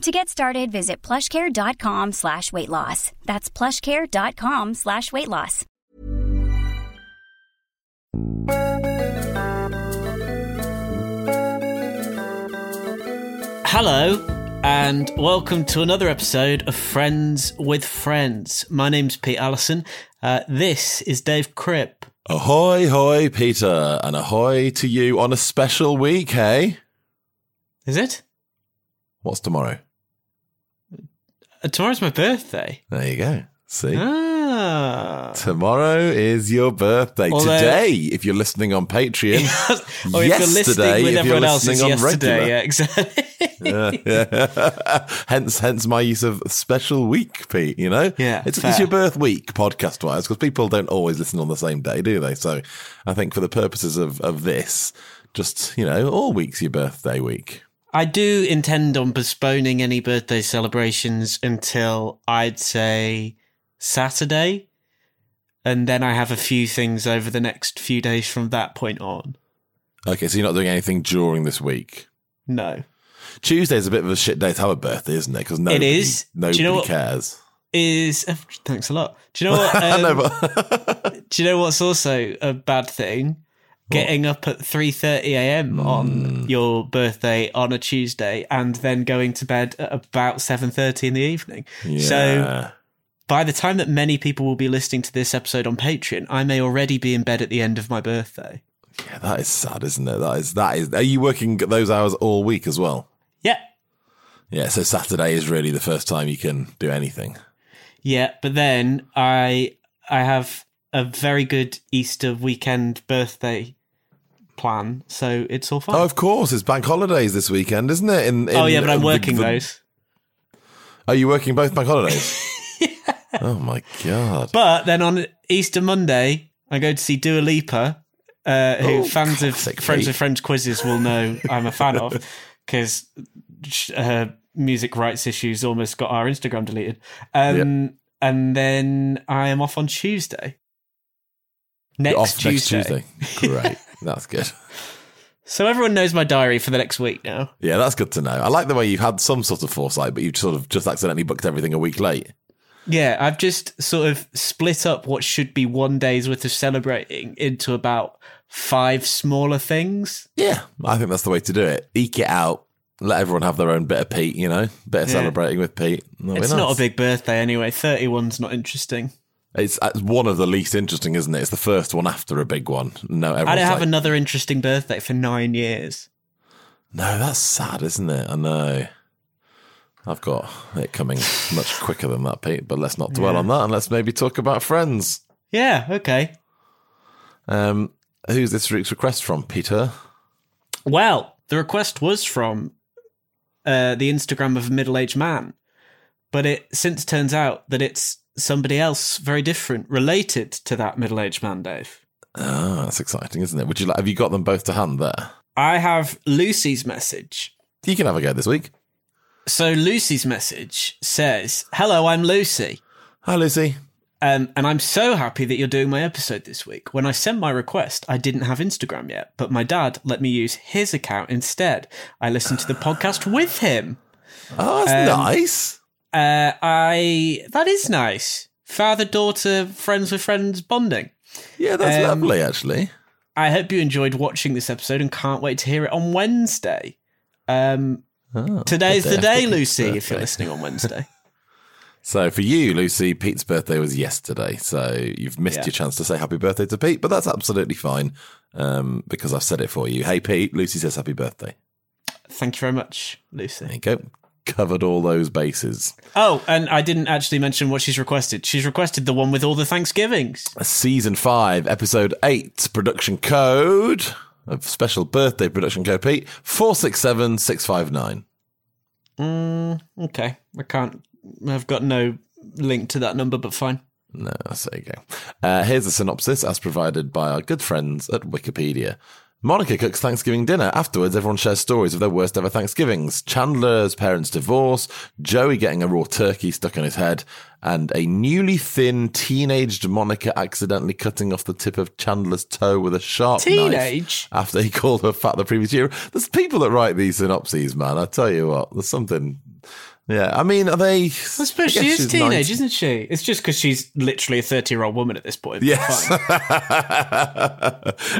To get started, visit plushcare.com slash weight loss. That's plushcare.com slash weight loss. Hello, and welcome to another episode of Friends with Friends. My name's Pete Allison. Uh, this is Dave Cripp. Ahoy, hoy, Peter, and ahoy to you on a special week, hey? Is it? What's tomorrow? Uh, tomorrow's my birthday. There you go. See? Ah. Tomorrow is your birthday. Although- Today, if you're listening on Patreon. or if you're listening with if you're everyone else, it's on yesterday. regular. Yeah, exactly. Yeah, yeah. hence, hence my use of special week, Pete. You know, Yeah, it's, it's your birth week, podcast wise, because people don't always listen on the same day, do they? So, I think for the purposes of of this, just you know, all week's your birthday week. I do intend on postponing any birthday celebrations until I'd say Saturday. And then I have a few things over the next few days from that point on. Okay, so you're not doing anything during this week. No. Tuesday's a bit of a shit day to have a birthday, isn't it? Because nobody, is. Do you Nobody know cares. Is uh, thanks a lot. Do you know what? Um, know, but Do you know what's also a bad thing? Getting up at three thirty a.m. Hmm. on your birthday on a Tuesday, and then going to bed at about seven thirty in the evening. So by the time that many people will be listening to this episode on Patreon, I may already be in bed at the end of my birthday. yeah, that is sad, isn't it? That is that is. Are you working those hours all week as well? Yeah, Yeah, so Saturday is really the first time you can do anything. yeah. But then I I have a very good Easter weekend birthday plan, so it's all fine. Oh, of course, it's bank holidays this weekend, isn't it? In, in oh yeah, but I'm working the- those. Are you working both bank holidays? Oh my god! But then on Easter Monday, I go to see Dua Lipa, uh, who Oh, fans of Friends with Friends quizzes will know I'm a fan of because her music rights issues almost got our Instagram deleted. Um, And then I am off on Tuesday. Next, Tuesday. next Tuesday. Great, that's good. So everyone knows my diary for the next week now. Yeah, that's good to know. I like the way you've had some sort of foresight, but you've sort of just accidentally booked everything a week late. Yeah, I've just sort of split up what should be one day's worth of celebrating into about five smaller things. Yeah, I think that's the way to do it. Eke it out. Let everyone have their own bit of Pete, you know, bit of Yeah. celebrating with Pete. That'll It's not a big birthday anyway. 31's not interesting. It's, it's one of the least interesting, isn't it? It's the first one after a big one. No, I don't have like, another interesting birthday for nine years. no, that's sad, isn't it? I know. I've got it coming much quicker than that, Pete. But let's not dwell Yeah. on that, and let's maybe talk about friends. Yeah, okay. Um, who's this week's request from, Peter? Well, the request was from uh, the Instagram of a middle aged man, but it since turns out that it's somebody else very different related to that middle aged man, Dave. Ah, that's exciting, isn't it? Would you like? Have you got them both to hand there? I have Lucy's message. You can have a go this week. So Lucy's message says, Hello, I'm Lucy. Hi, Lucy. Um, and I'm so happy that you're doing my episode this week. When I sent my request, I didn't have Instagram yet, but my dad let me use his account instead. I listened to the podcast with him. Oh, that's Um, nice. Uh, I that is nice. Father daughter friends with friends bonding. Yeah, that's um, lovely, actually. I hope you enjoyed watching this episode and can't wait to hear it on Wednesday. Um, Oh, today's the the day day, Lucy. Pete's If you're listening on Wednesday, So for you, Lucy, Pete's birthday was yesterday. So you've missed Yeah. your chance to say happy birthday to Pete, but that's absolutely fine um, because I've said it for you. Hey, Pete, Lucy says happy birthday. Thank you very much, Lucy. There you go. Covered all those bases. Oh, and I didn't actually mention what she's requested. She's requested the one with all the Thanksgivings. Season 5, Episode 8, production code, a special birthday production code, Pete, 467659. Mm, okay, I can't. I've got no link to that number, but fine. No, there you go. Uh, here's a synopsis as provided by our good friends at Wikipedia. Monica cooks Thanksgiving dinner. Afterwards, everyone shares stories of their worst ever Thanksgivings. Chandler's parents' divorce, Joey getting a raw turkey stuck on his head, and a newly thin, teenaged Monica accidentally cutting off the tip of Chandler's toe with a sharp Teenage? knife after he called her fat the previous year. There's people that write these synopses, man. I tell you what, there's something. Yeah, I mean, are they? I suppose I she is teenage, 19. isn't she? It's just because she's literally a thirty-year-old woman at this point. Yes.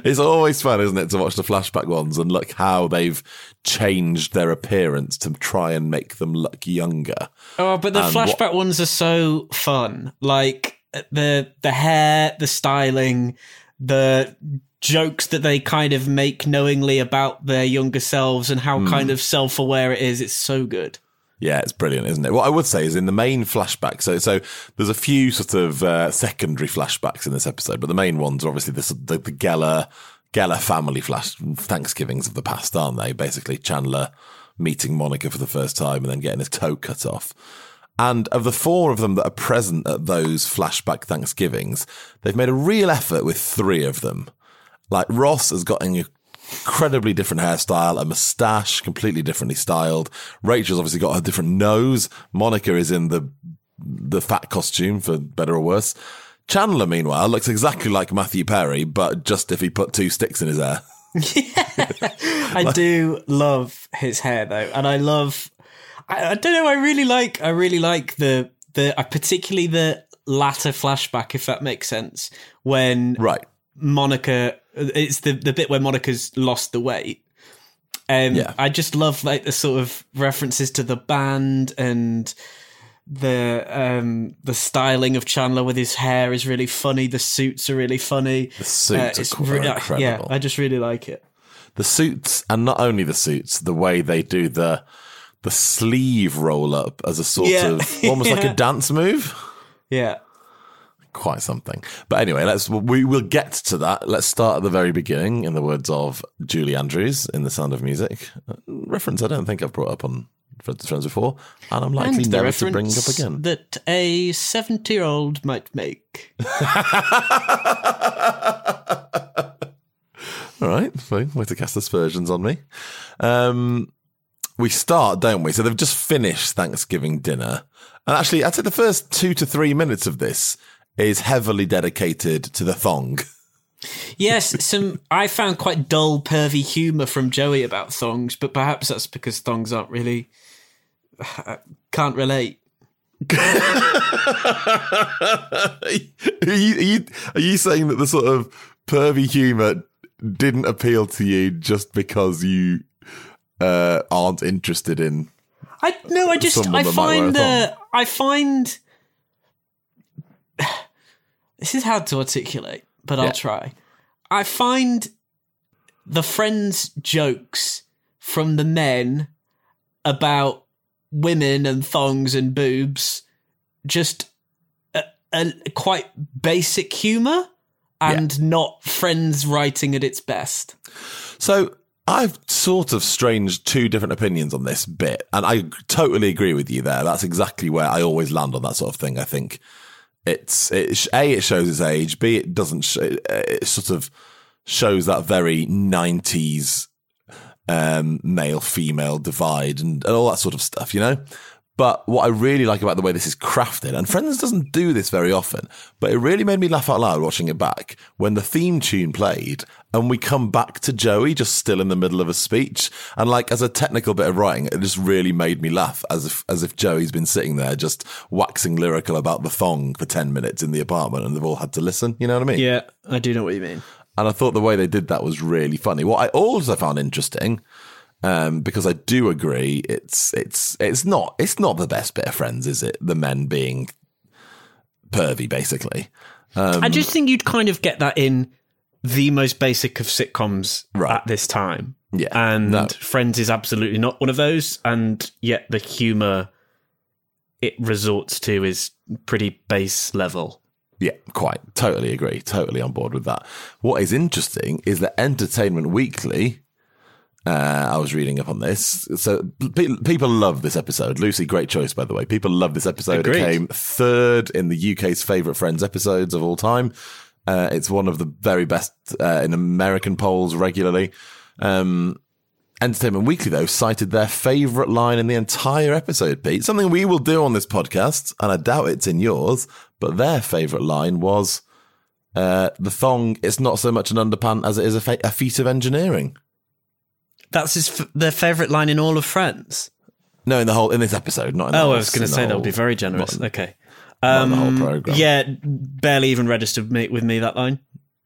It's always fun, isn't it, to watch the flashback ones and look how they've changed their appearance to try and make them look younger. Oh, but the And what- flashback ones are so fun. Like the the hair, the styling, the jokes that they kind of make knowingly about their younger selves and how Hmm. kind of self-aware it is. It's so good. Yeah, it's brilliant, isn't it? What I would say is in the main flashback. So, so there's a few sort of uh, secondary flashbacks in this episode, but the main ones are obviously this, the the Geller Geller family flash Thanksgivings of the past, aren't they? Basically, Chandler meeting Monica for the first time and then getting his toe cut off. And of the four of them that are present at those flashback Thanksgivings, they've made a real effort with three of them. Like Ross has got an incredibly different hairstyle, a moustache, completely differently styled. Rachel's obviously got a different nose. Monica is in the the fat costume, for better or worse. Chandler, meanwhile, looks exactly like Matthew Perry, but just if he put two sticks in his hair. I do love his hair though, and I love. I, I don't know. I really like. I really like the the uh, particularly the latter flashback, if that makes sense. When Right. Monica, it's the the bit where Monica's lost the weight. Um, Yeah. I just love like the sort of references to the band and the um the styling of Chandler with his hair is really funny. The suits are really funny. The suits are it's are incredible. Yeah, I just really like it. the suits, and not only the suits, the way they do the the sleeve roll up as a sort Yeah. of almost like a dance move. Yeah. Quite something. But anyway, let's we will get to that. Let's start at the very beginning. In the words of Julie Andrews in The Sound of Music, a reference I don't think I've brought up on Friends Friends before, and I'm likely and never to bring up again. that a seventy-year-old might make. All right, fine. Way to cast aspersions on me. Um, we start, don't we? So they've just finished Thanksgiving dinner, and actually, I'd say the first two to three minutes of this is heavily dedicated to the thong. Yes, some I found quite dull, pervy humour from Joey about thongs, but perhaps that's because thongs aren't really can't relate. are, you, are, you, are you saying that the sort of pervy humour didn't appeal to you just because you uh, aren't interested in? I no, I just I that might wear a find thong. I find this is hard to articulate, but Yeah. I'll try. I find the friends' jokes from the men about women and thongs and boobs just a, a quite basic humor and not friends writing at its best. So I've sort of strange two different opinions on this bit, and I totally agree with you there. That's exactly where I always land on that sort of thing. I think it's it, a it shows its age. B it doesn't. Sh- it sort of shows that very nineties um, male female divide and, and all that sort of stuff. You know. But what I really like about the way this is crafted, and Friends doesn't do this very often, but it really made me laugh out loud watching it back when the theme tune played and we come back to Joey just still in the middle of a speech. And like as a technical bit of writing, it just really made me laugh as if, as if Joey's been sitting there just waxing lyrical about the thong for 10 minutes in the apartment and they've all had to listen. You know what I mean? Yeah, I do know what you mean. And I thought the way they did that was really funny. What I also found interesting Um, because I do agree, it's it's it's not it's not the best bit of Friends, is it? The men being pervy, basically. I just think you'd kind of get that in the most basic of sitcoms Right. at this time. Yeah, And no. Friends is absolutely not one of those. And yet the humour it resorts to is pretty base level. Yeah, quite. Totally agree. Totally on board with that. What is interesting is that Entertainment Weekly. Uh, I was reading up on this. So pe- people love this episode. Lucy, great choice, by the way. People love this episode. Agreed. It came third in the UK's favourite Friends episodes of all time. Uh, it's one of the very best uh, in American polls regularly. Um, Entertainment Weekly, though, cited their favourite line in the entire episode, Pete. Something we will do on this podcast, and I doubt it's in yours, but their favourite line was uh, the thong, it's not so much an underpant as it is a, fe- a feat of engineering. That's his f- their favourite line in all of Friends. No, in the whole, in this episode, not in the Oh, I was going to say that would be very generous. not- okay. not the whole Um, programme. Yeah, barely even registered me, with me that line.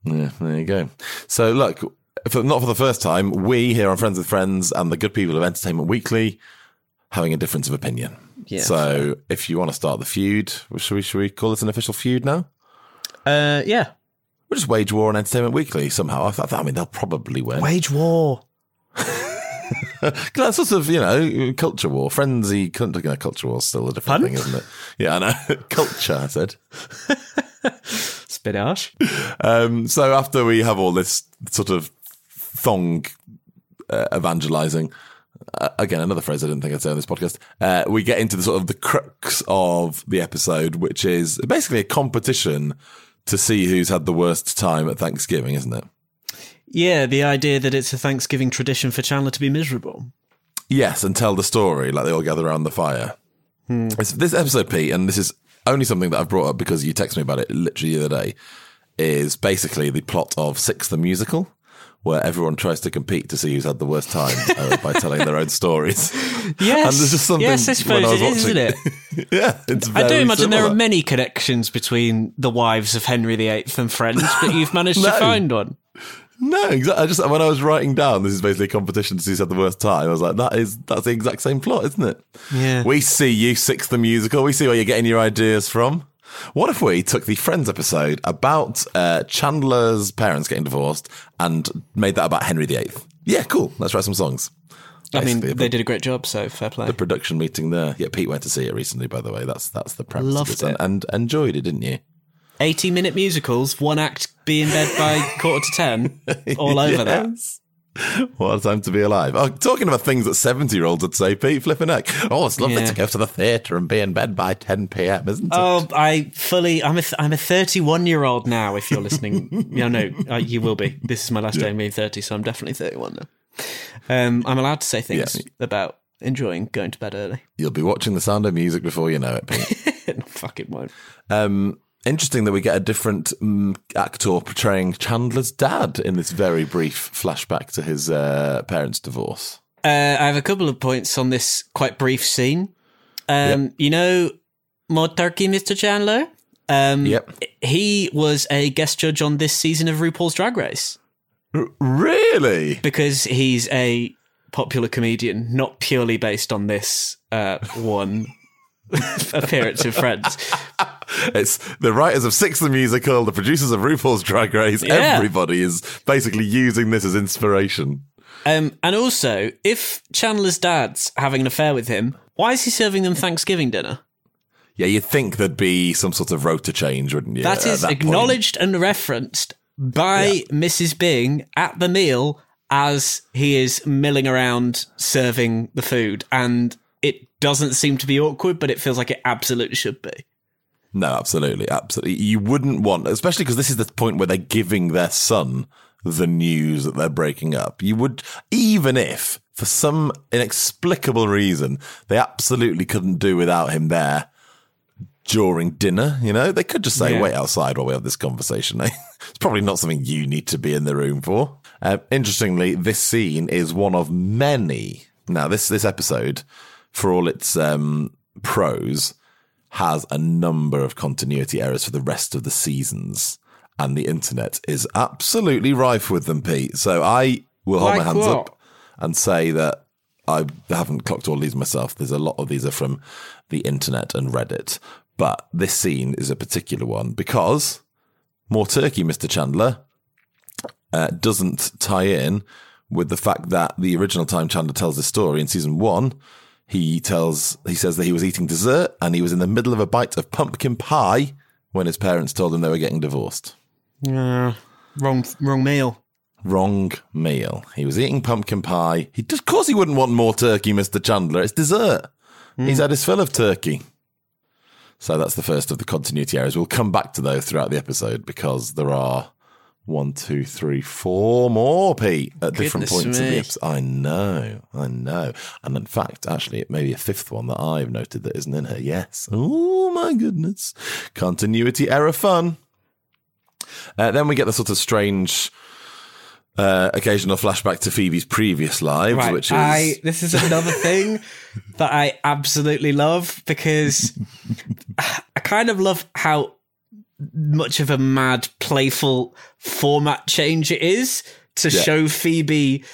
Yeah, there you go. So look, for, not for the first time, we here on Friends with Friends and the good people of Entertainment Weekly having a difference of opinion. Yeah, so if you want to start the feud, should we, should we call this an official feud now? Uh, yeah. We'll just wage war on Entertainment Weekly somehow. I, I mean, they'll probably win. Wage war. That's sort of, you know, culture war. Frenzy, culture war is still a different Pardon? thing, isn't it? Yeah, I know. culture, I said. Bit harsh. Um, so after we have all this sort of thong uh, evangelizing, uh, again, another phrase I didn't think I'd say on this podcast, uh, we get into the sort of the crux of the episode, which is basically a competition to see who's had the worst time at Thanksgiving, isn't it? Yeah, the idea that it's a Thanksgiving tradition for Chandler to be miserable. Yes, and tell the story like they all gather around the fire. It's, this episode, Pete, and this is only something that I've brought up because you texted me about it literally the other day, is basically the plot of Six the Musical, where everyone tries to compete to see who's had the worst time uh, by telling their own stories. Yes, And there's just something yes, I suppose I it is, isn't watching- it? yeah, it's I do imagine there are many connections between the wives of Henry VIII and Friends, but you've managed to find one. No, exactly. I just when I was writing down, this is basically a competition to see who's had the worst time. I was like, that is that's the exact same plot, isn't it? Yeah. We see you, Six the Musical. We see where you're getting your ideas from. What if we took the Friends episode about uh, Chandler's parents getting divorced and made that about Henry VIII? Yeah, cool. Let's write some songs. I mean, Basically, they did a great job, so fair play. the production meeting there. Yeah, Pete went to see it recently, by the way. That's that's the premise. Loved it. And, and enjoyed it, didn't you? 80 minute musicals, one act be in bed by quarter to 10, all over that. What a time to be alive. Oh, talking about things that 70 year olds would say, Pete, flipping heck. Oh, it's lovely Yeah. to go to the theatre and be in bed by 10 pm, isn't it? Oh, I fully. I'm a. I'm a 31 year old now. If you're listening, yeah, no, uh, you will be. This is my last day of being 30, so I'm definitely 31 now. Um, I'm allowed to say things Yeah. about enjoying going to bed early. You'll be watching the sound of music before you know it, Pete. no, fucking won't. um, interesting that we get a different um, actor portraying Chandler's dad in this very brief flashback to his uh, parents' divorce. Uh, I have a couple of points on this quite brief scene. Um, You know, more turkey, Mr. Chandler. Um, Yep. He was a guest judge on this season of RuPaul's Drag Race R- really? because he's a popular comedian, not purely based on this uh, one appearance in Friends. It's the writers of Six the Musical, the producers of RuPaul's Drag Race. Yeah. Everybody is basically using this as inspiration. Um, and also, if Chandler's dad's having an affair with him, why is he serving them Thanksgiving dinner? Yeah, you'd think there'd be some sort of rota change, wouldn't you? That at is that point? acknowledged and referenced by Mrs. Bing at the meal as he is milling around serving the food. And it doesn't seem to be awkward, but it feels like it absolutely should be. No, absolutely, absolutely. You wouldn't want, especially because this is the point where they're giving their son the news that they're breaking up. You would, even if for some inexplicable reason they absolutely couldn't do without him there during dinner. You know, they could just say, Yeah. "Wait outside while we have this conversation." it's probably not something you need to be in the room for. Uh, interestingly, this scene is one of many. Now, this this episode, for all its um, pros, has a number of continuity errors for the rest of the seasons, and the internet is absolutely rife with them, Pete. So I will hold my hands what? up and say that I haven't clocked all these myself. There's a lot of these are from the internet and Reddit, but this scene is a particular one because more turkey, Mr. Chandler, uh, doesn't tie in with the fact that the original time Chandler tells this story in season one, he tells he says that he was eating dessert and he was in the middle of a bite of pumpkin pie when his parents told him they were getting divorced. Yeah, wrong, wrong meal. Wrong meal. He was eating pumpkin pie. He of course he wouldn't want more turkey, Mr. Chandler. It's dessert. Hmm. He's had his fill of turkey. So that's the first of the continuity errors. We'll come back to those throughout the episode because there are one, two, three, four more, Pete, at different Goodness points of the episode. I know, I know. And in fact, actually, it may be a fifth one that I've noted that isn't in here. Yes. Oh my goodness. Continuity error fun. Uh, then we get the sort of strange uh, occasional flashback to Phoebe's previous lives, Right. which is I this is another thing that I absolutely love because I kind of love how much of a mad, playful format change it is to Yeah. show Phoebe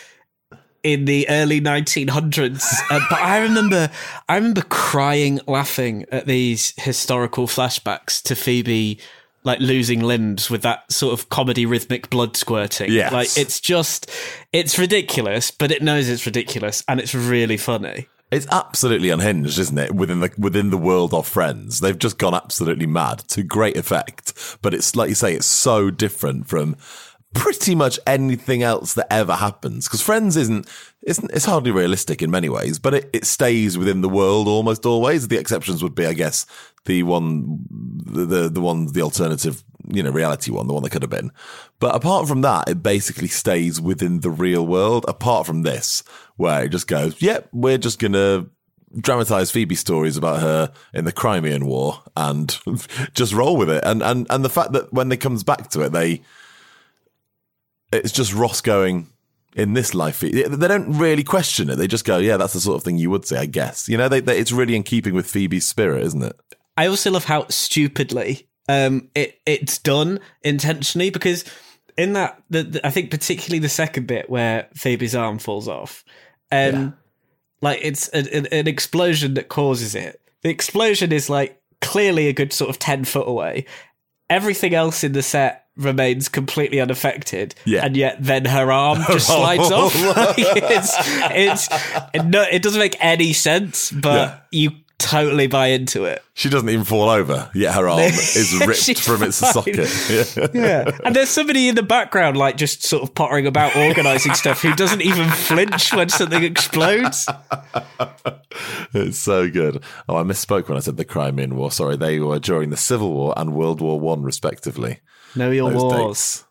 in the early 1900s. Uh, but I remember, I remember crying, laughing at these historical flashbacks to Phoebe. Like losing limbs with that sort of comedy rhythmic blood squirting. Yeah, Like it's just, it's ridiculous, but it knows it's ridiculous and it's really funny. It's absolutely unhinged, isn't it? Within the within the world of Friends, they've just gone absolutely mad to great effect. But it's like you say, it's so different from pretty much anything else that ever happens. Because Friends isn't, isn't it's hardly realistic in many ways, but it, it stays within the world almost always. The exceptions would be, I guess, the one, the the, the one, the alternative, you know, reality one, the one that could have been. But apart from that, it basically stays within the real world. Apart from this, where it just goes, yep, we're just gonna dramatize Phoebe's stories about her in the Crimean War and just roll with it. And and and the fact that when they comes back to it, they it's just Ross going in this life. They don't really question it. They just go, yeah, that's the sort of thing you would say, I guess. You know, they, they, it's really in keeping with Phoebe's spirit, isn't it? I also love how stupidly um, it it's done intentionally because in that the, the- I think particularly the second bit where Phoebe's arm falls off, um, Yeah. like it's an, an, explosion that causes it. The explosion is like clearly a good sort of ten foot away. Everything else in the set remains completely unaffected, Yeah. and yet then her arm just slides off. it's it's it, no, it doesn't make any sense, but Yeah. you totally buy into it. She doesn't even fall over, yet her arm is ripped from its socket. Yeah. Yeah. And there's somebody in the background, like just sort of pottering about organizing stuff who doesn't even flinch when something explodes. It's so good. Oh, I misspoke when I said the Crimean War. Sorry, they were during the Civil War and World War One, respectively. Know your Those wars. dates.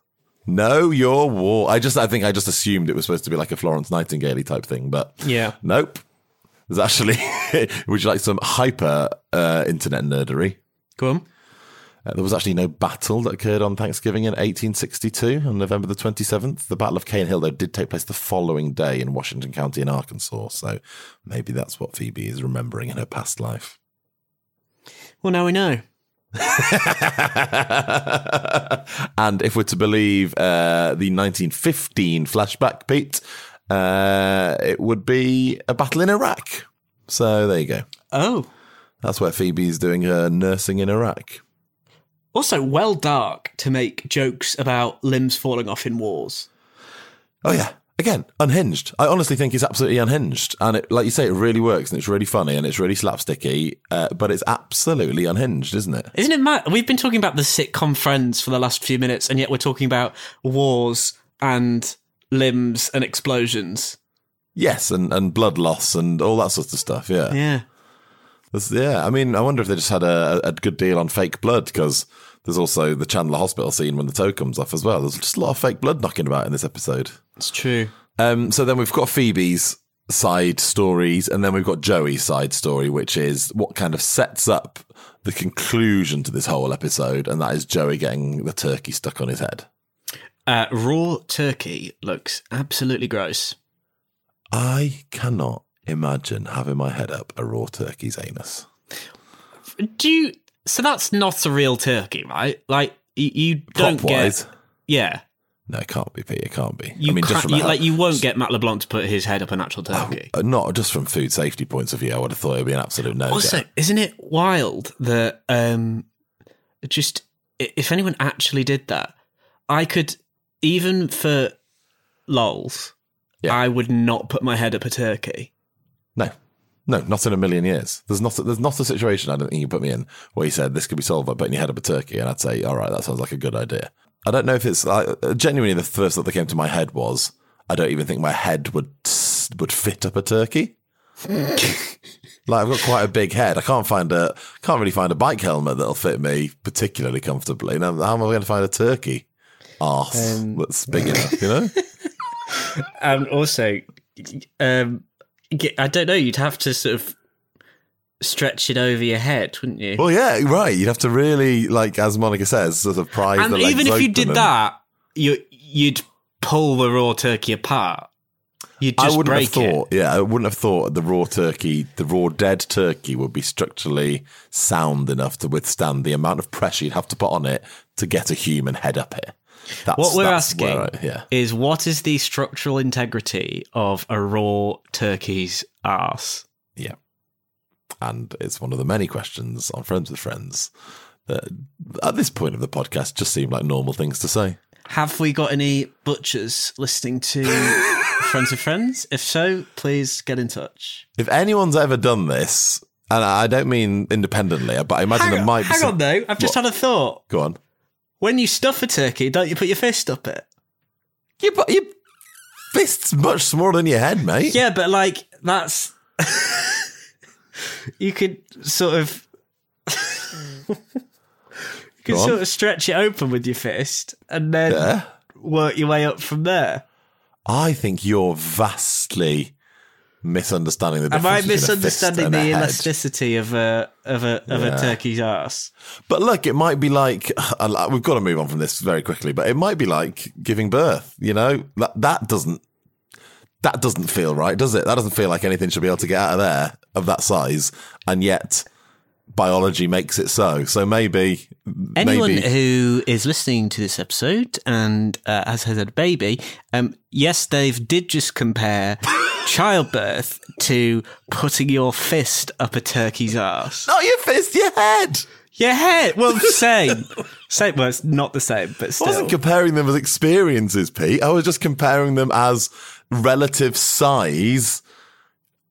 Know your war. I just, I think, I just assumed it was supposed to be like a Florence Nightingale type thing, but Yeah. nope. There's actually. would you like some hyper uh, internet nerdery? Go on. Uh, there was actually no battle that occurred on Thanksgiving in 1862 on November the 27th. The Battle of Cane Hill, though, did take place the following day in Washington County in Arkansas. So maybe that's what Phoebe is remembering in her past life. Well, now we know. and if we're to believe uh, the 1915 flashback, Pete, uh, it would be a battle in Iraq. So there you go. Oh. That's where Phoebe's doing her nursing in Iraq. Also, well dark to make jokes about limbs falling off in wars. Oh yeah. Again, unhinged. I honestly think it's absolutely unhinged, and it, like you say, it really works, and it's really funny, and it's really slapsticky. Uh, but it's absolutely unhinged, isn't it? Isn't it mad? We've been talking about the sitcom Friends for the last few minutes, and yet we're talking about wars and limbs and explosions. Yes, and, and blood loss and all that sort of stuff. Yeah, Yeah. There's- yeah. I mean, I wonder if they just had a, a good deal on fake blood because there's also the Chandler Hospital scene when the toe comes off as well. There's just a lot of fake blood knocking about in this episode. It's true. Um, so then we've got Phoebe's side stories, and then we've got Joey's side story, which is what kind of sets up the conclusion to this whole episode, and that is Joey getting the turkey stuck on his head. Uh, raw turkey looks absolutely gross. I cannot imagine having my head up a raw turkey's anus. Do you? So that's not a real turkey, right? Like you, you don't get. Yeah. No, it can't be, Pete. It can't be. You I mean, can't, from you, like you won't get Matt LeBlanc to put his head up a natural turkey. uh, not just from food safety points of view. I would have thought it would be an absolute no. also, isn't it wild that um, just if anyone actually did that, I could even for lols, Yeah. I would not put my head up a turkey. No, no, not in a million years. There's not. There's not a situation I don't think you put me in where you said this could be solved by putting your head up a turkey, and I'd say, all right, that sounds like a good idea. I don't know if it's like uh, genuinely the first thought that came to my head was I don't even think my head would would fit up a turkey. like I've got quite a big head. I can't find a can't really find a bike helmet that'll fit me particularly comfortably. Now, how am I going to find a turkey arse that's big enough? You know. And also, um, I don't know. You'd have to sort of stretch it over your head, wouldn't you? Well, yeah, right. You'd have to really, like as Monica says, sort of prise and the legs even if you did and- that, you you'd pull the raw turkey apart. You'd just I wouldn't break have thought. it. Yeah, I wouldn't have thought the raw turkey, the raw dead turkey, would be structurally sound enough to withstand the amount of pressure you'd have to put on it to get a human head up here. That's, What we're asking I- yeah, is what is the structural integrity of a raw turkey's ass? yeah, and it's one of the many questions on Friends with Friends that at this point of the podcast just seem like normal things to say. Have we got any butchers listening to Friends of Friends? If so, please get in touch. If anyone's ever done this, and I don't mean independently, but I imagine hang there on, might be. hang some- on though. I've just What? had a thought. Go on. When you stuff a turkey, don't you put your fist up it? You put your fist's much smaller than your head, mate. Yeah, but like that's you could sort of you could Go on. sort of stretch it open with your fist and then Yeah. work your way up from there. I think you're vastly misunderstanding the Am I between a fist misunderstanding the head. elasticity of a of a of Yeah. a turkey's ass? But look, it might be like we've got to move on from this very quickly. But it might be like giving birth. You know that that doesn't that doesn't feel right, does it? That doesn't feel like anything should be able to get out of there of that size, and yet biology makes it so. So maybe Anyone maybe who is listening to this episode and uh, has had a baby, um, yes, Dave did just compare childbirth to putting your fist up a turkey's ass. not your fist, your head. Your head, well, same, same. Well, it's not the same, but still. I wasn't comparing them as experiences, Pete. I was just comparing them as relative size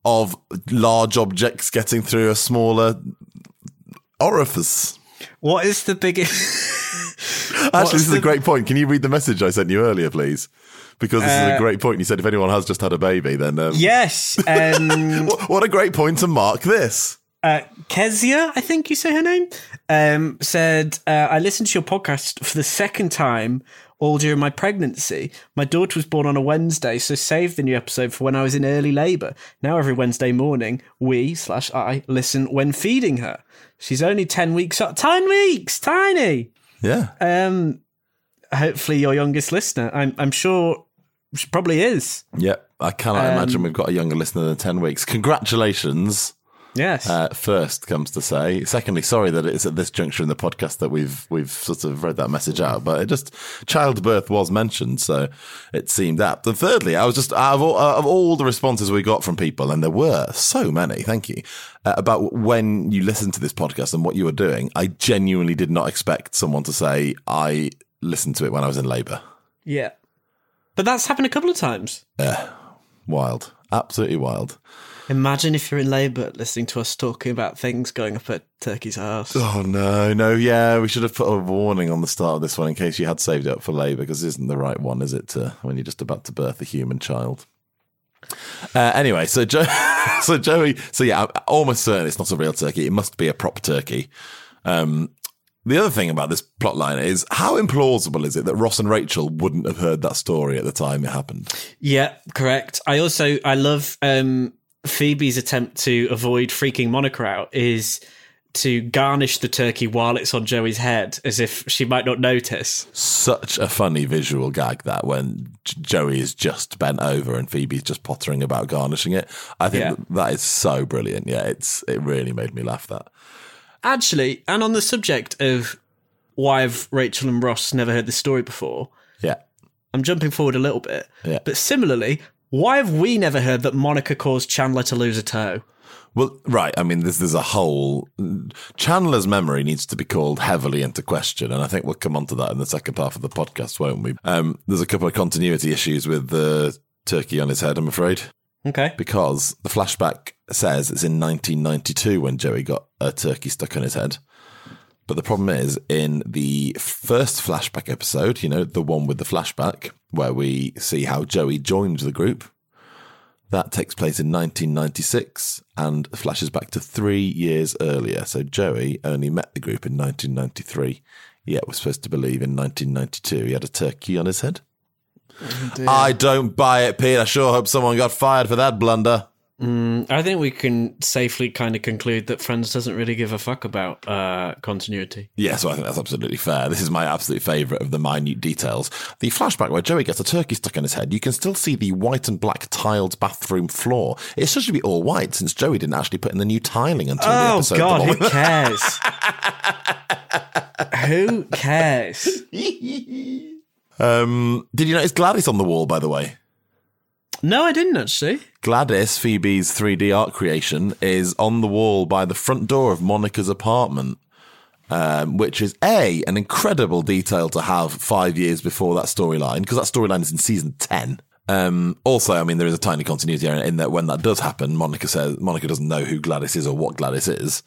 of large objects getting through a smaller orifice. what is the biggest? Actually, this is a great point. Can you read the message I sent you earlier, please? Because this is a Uh, great point. You said if anyone has just had a baby, then um, yes, um, what, what a great point to mark this. uh, Kezia, I think you say her name, um, said, uh, I listened to your podcast for the second time all during my pregnancy. My daughter was born on a Wednesday, so saved the new episode for when I was in early labour. Now every Wednesday morning, we slash I listen when feeding her. She's only 10 weeks up. 10 weeks! Tiny! Yeah, Um, hopefully your youngest listener. I'm, I'm sure she probably is. yeah. I cannot Um, imagine we've got a younger listener than ten weeks. Congratulations. Yes. uh, first comes to say. Secondly, sorry that it's at this juncture in the podcast that we've we've sort of read that message out, but it just childbirth was mentioned, so it seemed apt. And thirdly, I was just out of all, out of all the responses we got from people, and there were so many, thank you, uh, about when you listened to this podcast and what you were doing. I genuinely did not expect someone to say I listened to it when I was in labour. yeah. But that's happened a couple of times. Wild, absolutely wild. Imagine if you're in labour listening to us talking about things going up at turkey's ass. Oh no, no, yeah, we should have put a warning on the start of this one in case you had saved it up for labour because isn't the right one, is it? To, when you're just about to birth a human child. Uh, anyway, so so Joey, so yeah, I'm almost certain it's not a real turkey. It must be a prop turkey. Um, the other thing about this plotline is how implausible is it that Ross and Rachel wouldn't have heard that story at the time it happened? Yeah, correct. I also I love um, Phoebe's attempt to avoid freaking Monica out is to garnish the turkey while it's on Joey's head, as if she might not notice. Such a funny visual gag that when Joey is just bent over and Phoebe's just pottering about garnishing it. I think Yeah. that- that is so brilliant. Yeah, it's it really made me laugh. That Actually, and on the subject of why have Rachel and Ross never heard this story before, yeah, I'm jumping forward a little bit. Yeah. But similarly, why have we never heard that Monica caused Chandler to lose a toe? Well, right. I mean, there's, there's a whole Chandler's memory needs to be called heavily into question, and I think we'll come on to that in the second half of the podcast, won't we? Um, there's a couple of continuity issues with the turkey on his head, I'm afraid, Okay. because the flashback says it's in 1992 when Joey got a turkey stuck on his head. But the problem is, in the first flashback episode, you know, the one with the flashback, where we see how Joey joined the group, that takes place in 1996 and flashes back to three years earlier. So Joey only met the group in 1993, yet was supposed to believe in 1992 he had a turkey on his head. Oh, I don't buy it, Pete. I sure hope someone got fired for that blunder. I think we can safely kind of conclude that Friends doesn't really give a fuck about uh, continuity. Yeah, so I think that's absolutely fair. This is my absolute favourite of the minute details. The flashback where Joey gets a turkey stuck in his head, you can still see the white and black tiled bathroom floor. It's supposed to be all white since Joey didn't actually put in the new tiling until the episode. Oh. God, who cares? who cares? um, did you notice Gladys on the wall, by the way? No, I didn't actually. Gladys, Phoebe's 3D art creation, is on the wall by the front door of Monica's apartment, um, which is A, an incredible detail to have five years before that storyline, because that storyline is in season 10. Um, also, I mean, there is a tiny continuity error in that when that does happen, Monica says Monica doesn't know who Gladys is or what Gladys is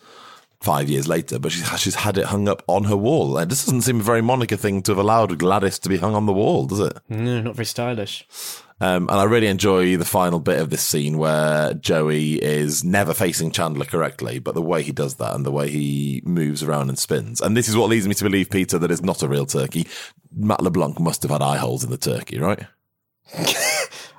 five years later, but she's, she's had it hung up on her wall. And this doesn't seem a very Monica thing to have allowed Gladys to be hung on the wall, does it? No, not very stylish. Um, and I really enjoy the final bit of this scene where Joey is never facing Chandler correctly, but the way he does that and the way he moves around and spins. And this is what leads me to believe, Peter, that it's not a real turkey. Matt LeBlanc must have had eye holes in the turkey, right?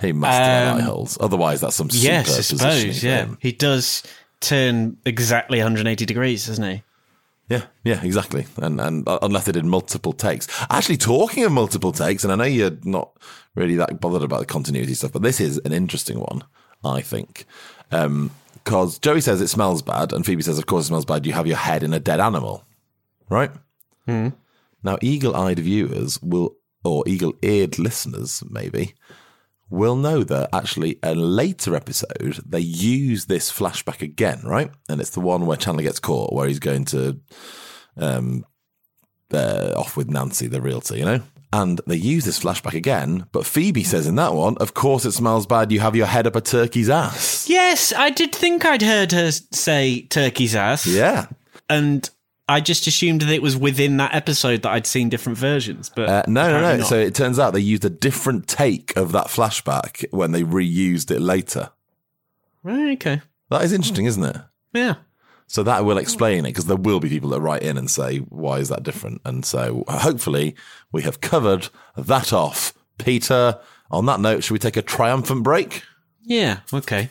he must have had Um, eye holes. Otherwise, that's some super Yes, I suppose. Yeah, he does turn exactly 180 degrees, doesn't he? Yeah, yeah, exactly. And and uh, unless they did multiple takes. Actually, talking of multiple takes, and I know you're not really that bothered about the continuity stuff, but this is an interesting one, I think. Because Joey says it smells bad, and Phoebe says, of course it smells bad. You have your head in a dead animal, right? Now, eagle eyed viewers will, or eagle eared listeners, maybe, will know that actually a later episode they use this flashback again, right? And it's the one where Chandler gets caught, where he's going to um, uh, off with Nancy, the realtor, you know? And they use this flashback again, but Phoebe says in that one, of course it smells bad, you have your head up a turkey's ass. Yes, I did think I'd heard her say turkey's ass. Yeah. And I just assumed that it was within that episode that I'd seen different versions. But Uh, no, no, no. not. So it turns out they used a different take of that flashback when they reused it later. Right, okay. That is interesting, isn't it? Yeah. So that will explain it because there will be people that write in and say, why is that different? And so hopefully we have covered that off. Peter, on that note, should we take a triumphant break? Yeah, okay.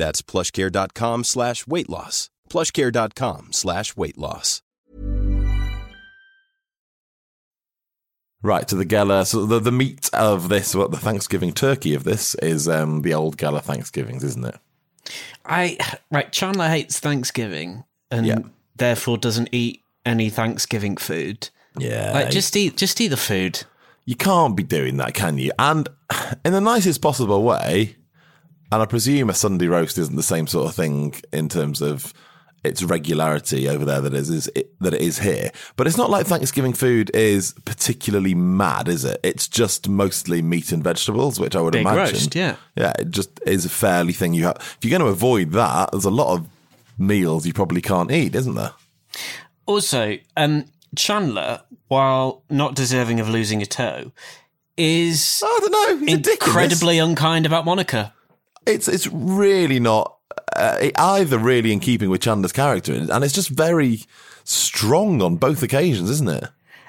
That's plushcare.com slash weight loss. Plushcare.com slash weight loss. Right to the gala. So the, the meat of this, what the Thanksgiving turkey of this is um, the old Geller Thanksgivings, isn't it? I right. Chandler hates Thanksgiving and Yeah. therefore doesn't eat any Thanksgiving food. Yeah. Like just eat, just eat the food. You can't be doing that, can you? And in the nicest possible way, and I presume a Sunday roast isn't the same sort of thing in terms of its regularity over there that is, is it, that it is here. But it's not like Thanksgiving food is particularly mad, is it? It's just mostly meat and vegetables, which I would Big imagine. roast, yeah. yeah, it just is a fairly thing you have. If you're going to avoid that, there's a lot of meals you probably can't eat, isn't there? Also, um, Chandler, while not deserving of losing a toe, is I don't know. He's a dick in this. incredibly unkind about Monica. It's it's really not uh, either really in keeping with Chandler's character, and it's just very strong on both occasions, isn't it?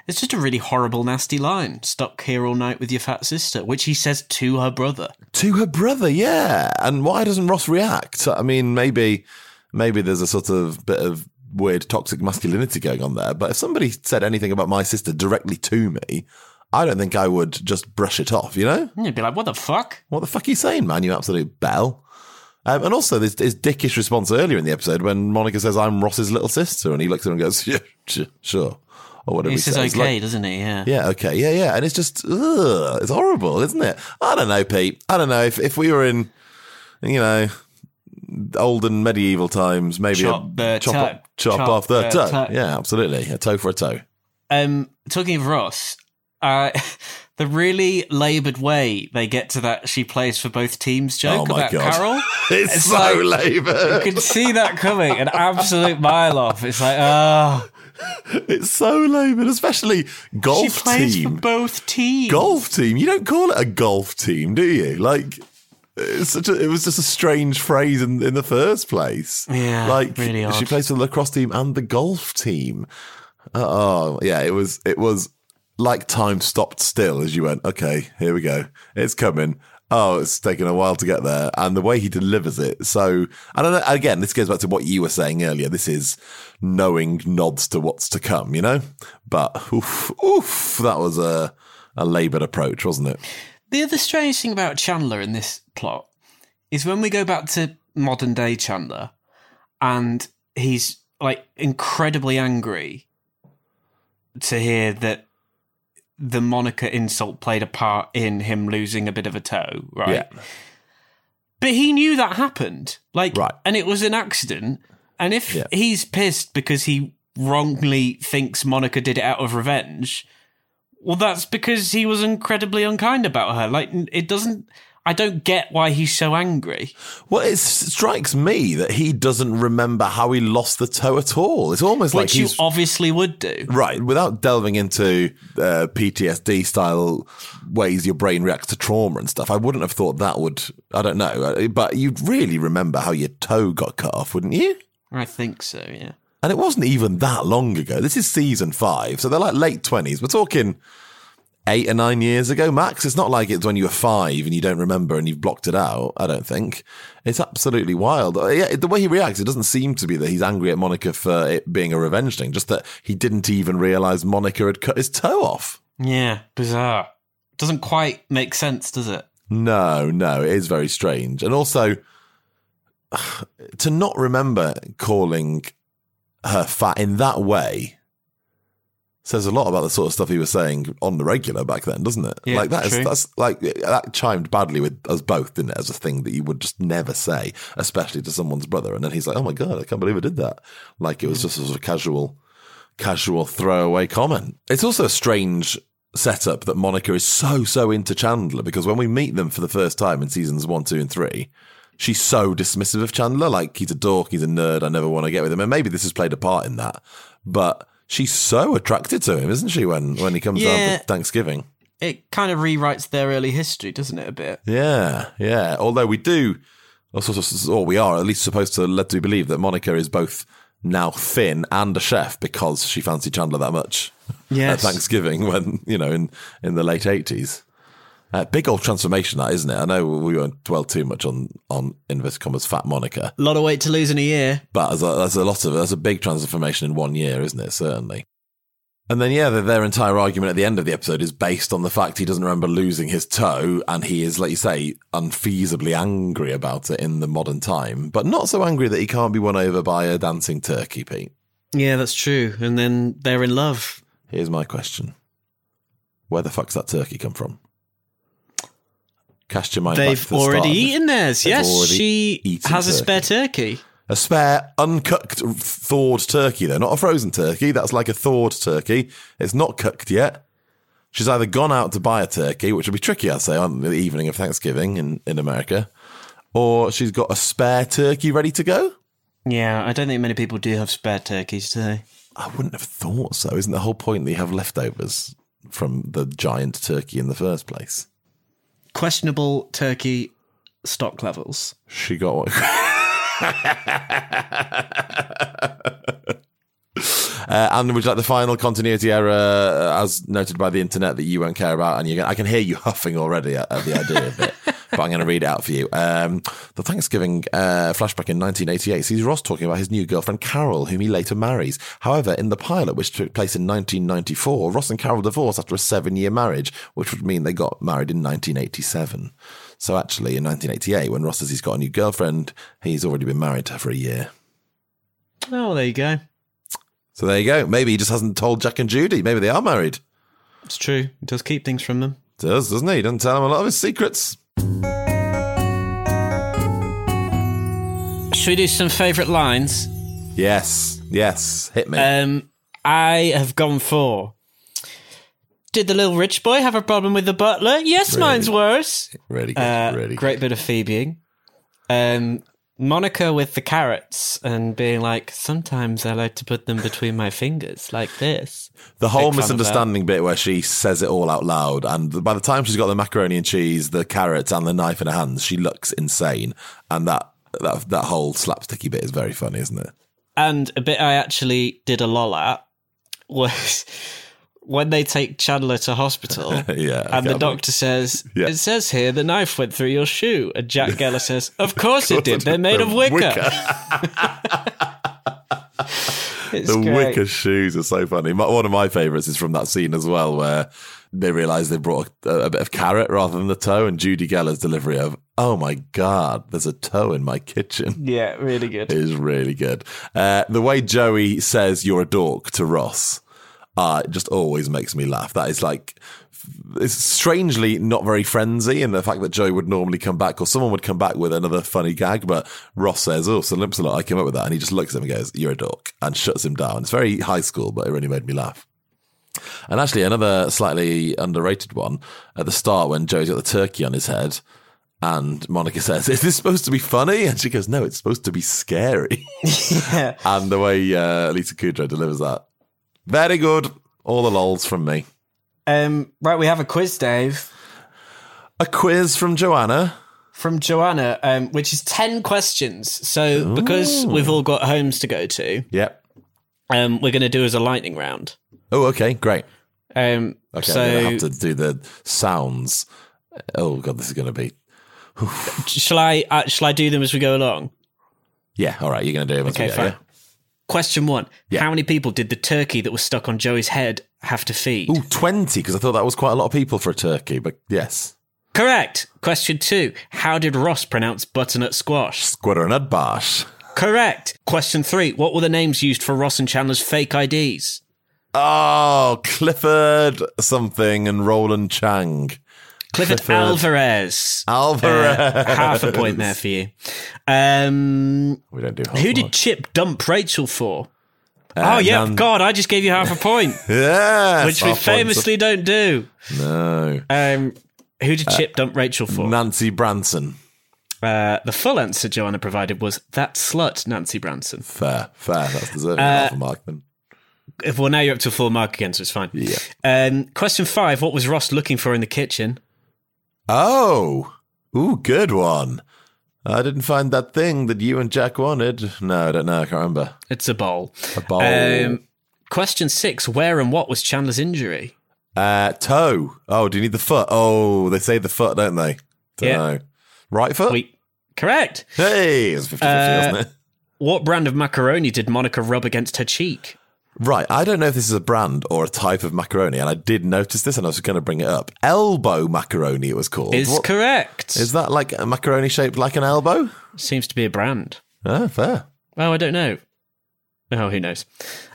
It's just a really horrible, nasty line. Stuck here all night with your fat sister, which he says to her brother. To her brother, yeah. And why doesn't Ross react? I mean, maybe maybe there's a sort of bit of weird toxic masculinity going on there. But if somebody said anything about my sister directly to me, I don't think I would just brush it off. You know, you'd be like, what the fuck? what the fuck are you saying, man? You absolute bell. Um, and also, there's his dickish response earlier in the episode when Monica says, "I'm Ross's little sister," and he looks at her and goes, "Yeah, sure, sure," or whatever. He says okay, Like, doesn't he? Yeah. yeah, okay, yeah, yeah, and it's just, ugh, it's horrible, isn't it? I don't know, Pete. I don't know if if we were in, you know, olden medieval times, maybe Chop a, the chop, toe. chop, Chop off the the toe. toe. Yeah, absolutely, a toe for a toe. Um, talking of Ross, uh, the really laboured way they get to that she plays for both teams joke oh my about god, Carol. it's, It's so like- labour. You can see that coming, an absolute mile off. It's like, oh, It's so laboured, especially golf she plays team. for both teams. golf team. You don't call it a golf team, do you? Like, it's such a, it was just a strange phrase in, in the first place. Yeah, like really she plays for the lacrosse team and the golf team. Uh, oh, yeah, it was it was like time stopped still as you went. Okay, here we go. It's coming. Oh, it's taken a while to get there, and the way he delivers it. So, I don't know. Again, this goes back to what you were saying earlier. This is knowing nods to what's to come, you know. But oof, oof, that was a a laboured approach, wasn't it? The other strange thing about Chandler in this plot is when we go back to modern day Chandler and he's like incredibly angry to hear that the Monica insult played a part in him losing a bit of a toe, right? Yeah. But he knew that happened. Like Right. and it was an accident. And if Yeah. he's pissed because he wrongly thinks Monica did it out of revenge, well, that's because he was incredibly unkind about her. Like, it doesn't. I don't get why he's so angry. Well, it strikes me that he doesn't remember how he lost the toe at all. It's almost like Which you obviously would do. right without delving into uh, PTSD style ways your brain reacts to trauma and stuff. I wouldn't have thought that would. I don't know, uh, but you'd really remember how your toe got cut off, wouldn't you? I think so, yeah. And it wasn't even that long ago. This is season five, so they're like late twenties. We're talking eight or nine years ago, max. It's not like it's when you were five and you don't remember and you've blocked it out. I don't think it's absolutely wild. Uh, Yeah, the way he reacts, it doesn't seem to be that he's angry at Monica for it being a revenge thing. Just that he didn't even realize Monica had cut his toe off. Yeah, bizarre. Doesn't quite make sense, does it? No, no, it is very strange. And also, to not remember calling her fat in that way says a lot about the sort of stuff he was saying on the regular back then, doesn't it? Yeah, like that is true. that's like that chimed badly with us both, didn't it? As a thing that you would just never say, especially to someone's brother. And then he's like, "Oh my god, I can't believe I did that!" Like it was just a sort of casual, casual throwaway comment. It's also a strange setup that Monica is so so into Chandler because when we meet them for the first time in seasons one, two, and three, she's so dismissive of Chandler. Like he's a dork, he's a nerd. I never want to get with him, and maybe this has played a part in that. But she's so attracted to him, isn't she? When when he comes down for Thanksgiving. It kind of rewrites their early history, doesn't it, a bit? Yeah, yeah. Although we do, oh, or of, or we are at least supposed to let to believe that Monica is both now thin and a chef because she fancied Chandler that much at Thanksgiving when you know in in the late eighties. Uh, big old transformation, that isn't it? I know we won't dwell too much on on inverted commas fat Monica, A lot of weight to lose in a year. but there's a, there's a lot of that's a big transformation in one year, isn't it? Certainly. And then yeah, their, their entire argument at the end of the episode is based on the fact he doesn't remember losing his toe, and he is, like you say, unfeasibly angry about it in the modern time, but not so angry that he can't be won over by a dancing turkey. Pete, Yeah, that's true. And then they're in love. here's my question: Where the fuck's that turkey come from? Cast your mind. They've the already eaten theirs. They've yes, she has a turkey. spare turkey. A spare, uncooked, thawed turkey, though. Not a frozen turkey. That's like a thawed turkey. It's not cooked yet. She's either gone out to buy a turkey, which would be tricky, I'd say, on the evening of Thanksgiving in, in America, or she's got a spare turkey ready to go. Yeah, I don't think many people do have spare turkeys today. I wouldn't have thought so. Isn't the whole point that you have leftovers from the giant turkey in the first place? Questionable turkey stock levels. She got what? Uh, and would you like the final continuity error, uh, as noted by the internet, that you won't care about? And you I can hear you huffing already at, at the idea of it, but I'm going to read it out for you. Um, the Thanksgiving uh, flashback in 1988 sees Ross talking about his new girlfriend Carol, whom he later marries. However, in the pilot, which took place in 1994, Ross and Carol divorced after a seven-year marriage, which would mean they got married in 1987. So actually, in 1988, when Ross says he's got a new girlfriend, he's already been married to her for a year. Oh, there you go. So there you go. Maybe he just hasn't told Jack and Judy. Maybe they are married. It's true. He does keep things from them. Does, doesn't he? He doesn't tell them a lot of his secrets. Should we do some favourite lines? Yes. Yes. Hit me. Um, I have gone for. Did the little rich boy have a problem with the butler? Yes, Really? mine's worse. really good. Uh, really great bit of Phoebeing. Um, Monica with the carrots and being like, sometimes I like to put them between my fingers, like this. The whole big fan of that. misunderstanding bit where she says it all out loud, and by the time she's got the macaroni and cheese, the carrots, and the knife in her hands, she looks insane. And that that that whole slapsticky bit is very funny, isn't it? And a bit I actually did a lol at was when they take Chandler to hospital. Yeah, And the doctor says, Yeah. It says here the knife went through your shoe. And Jack Geller says, Of course it did. They're made of wicker. It's the great. wicker shoes are so funny. My, one of my favourites is from that scene as well, where they realise they brought a, a bit of carrot rather than the toe, and Judy Geller's delivery of "Oh my god, there's a toe in my kitchen." Yeah, really good. It is really good. Uh, the way Joey says "you're a dork" to Ross, uh, it just always makes me laugh. That is like. It's strangely not very Friendsy in the fact that Joey would normally come back or someone would come back with another funny gag, but Ross says, Oh, so limps a lot. I came up with that. And he just looks at him and goes, You're a dork and shuts him down. It's very high school, but it really made me laugh. And actually, another slightly underrated one at the start when Joey's got the turkey on his head, and Monica says, "Is this supposed to be funny?" And she goes, "No, it's supposed to be scary." Yeah. and the way uh, Lisa Kudrow delivers that, very good. All the lols from me. Um, right, we have a quiz, Dave, A quiz from Joanna. from Joanna, um, which is 10 questions. So, because we've all got homes to go to, Yep. um, we're going to do as a lightning round. Oh, okay, great. Um, Okay, so, gonna have to do the sounds. Oh god, this is gonna be. Shall I uh, shall I do them as we go along? Yeah, all right. You're gonna do them. Okay, we go, fine. yeah? Question one: Yeah. How many people did the turkey that was stuck on Joey's head have to feed? Ooh, 20, because I thought that was quite a lot of people for a turkey, but yes. Correct. Question two: How did Ross pronounce butternut squash? Squitter and Bash. Correct. Question three: What were the names used for Ross and Chandler's fake IDs? Oh, Clifford something and Roland Chang. Clifford, Clifford. Alvarez. Alvarez. Uh, half a point there for you. Um, We don't do who did. Chip dump Rachel for? Uh, oh yeah, Nan- God! I just gave you half a point, Yes, which we famously don't do. No. Um, who did Chip dump Rachel for? Nancy Branson. Uh, the full answer Joanna provided was that slut Nancy Branson. Fair, fair. That's deserving Uh, half a mark then. If, well, now you're up to a full mark again, so it's fine. Yeah. Um, question five: What was Ross looking for in the kitchen? Oh, ooh, good one. I didn't find that thing that you and Jack wanted. No, I don't know. I can't remember. It's a bowl. A bowl. Um, question six: Where and what was Chandler's injury? Uh, toe. Oh, do you need the foot? Oh, they say the foot, don't they? Don't Yeah. know. Right foot? We correct. Hey, it was 50 Uh, wasn't it? What brand of macaroni did Monica rub against her cheek? Right. I don't know if this is a brand or a type of macaroni, and I did notice this and I was going to bring it up. Elbow macaroni, it was called. Is What- correct. Is that like a macaroni shaped like an elbow? Seems to be a brand. Oh, fair. Oh, I don't know. Oh, who knows?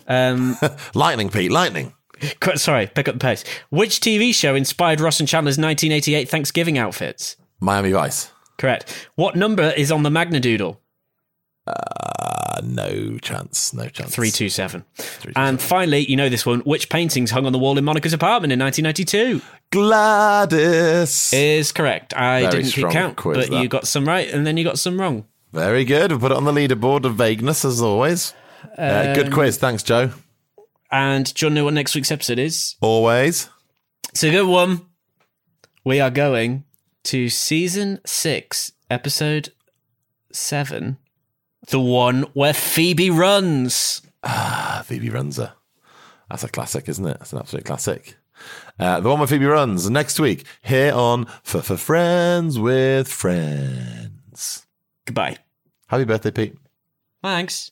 Um, Lightning, Pete, lightning. qu- sorry, pick up the pace. Which TV show inspired Ross and Chandler's 1988 Thanksgiving outfits? Miami Vice. Correct. What number is on the Magna Doodle? Uh, no chance. No chance. 327. And finally, you know this one. Which paintings hung on the wall in Monica's apartment in 1992? Gladys. Is correct. I Very didn't keep count, quiz, but that. you got some right and then you got some wrong. Very good. We'll put it on the leaderboard of vagueness as always. Uh, good Um, quiz. Thanks, Joe. And do you want to know what next week's episode is? Always. It's a good one. We are going to season six, episode seven, the one where Phoebe runs. Ah, Phoebe runs her. That's a classic, isn't it? That's an absolute classic. Uh, the one where Phoebe runs next week here on For For Friends with Friends. Goodbye. Happy birthday, Pete. Thanks.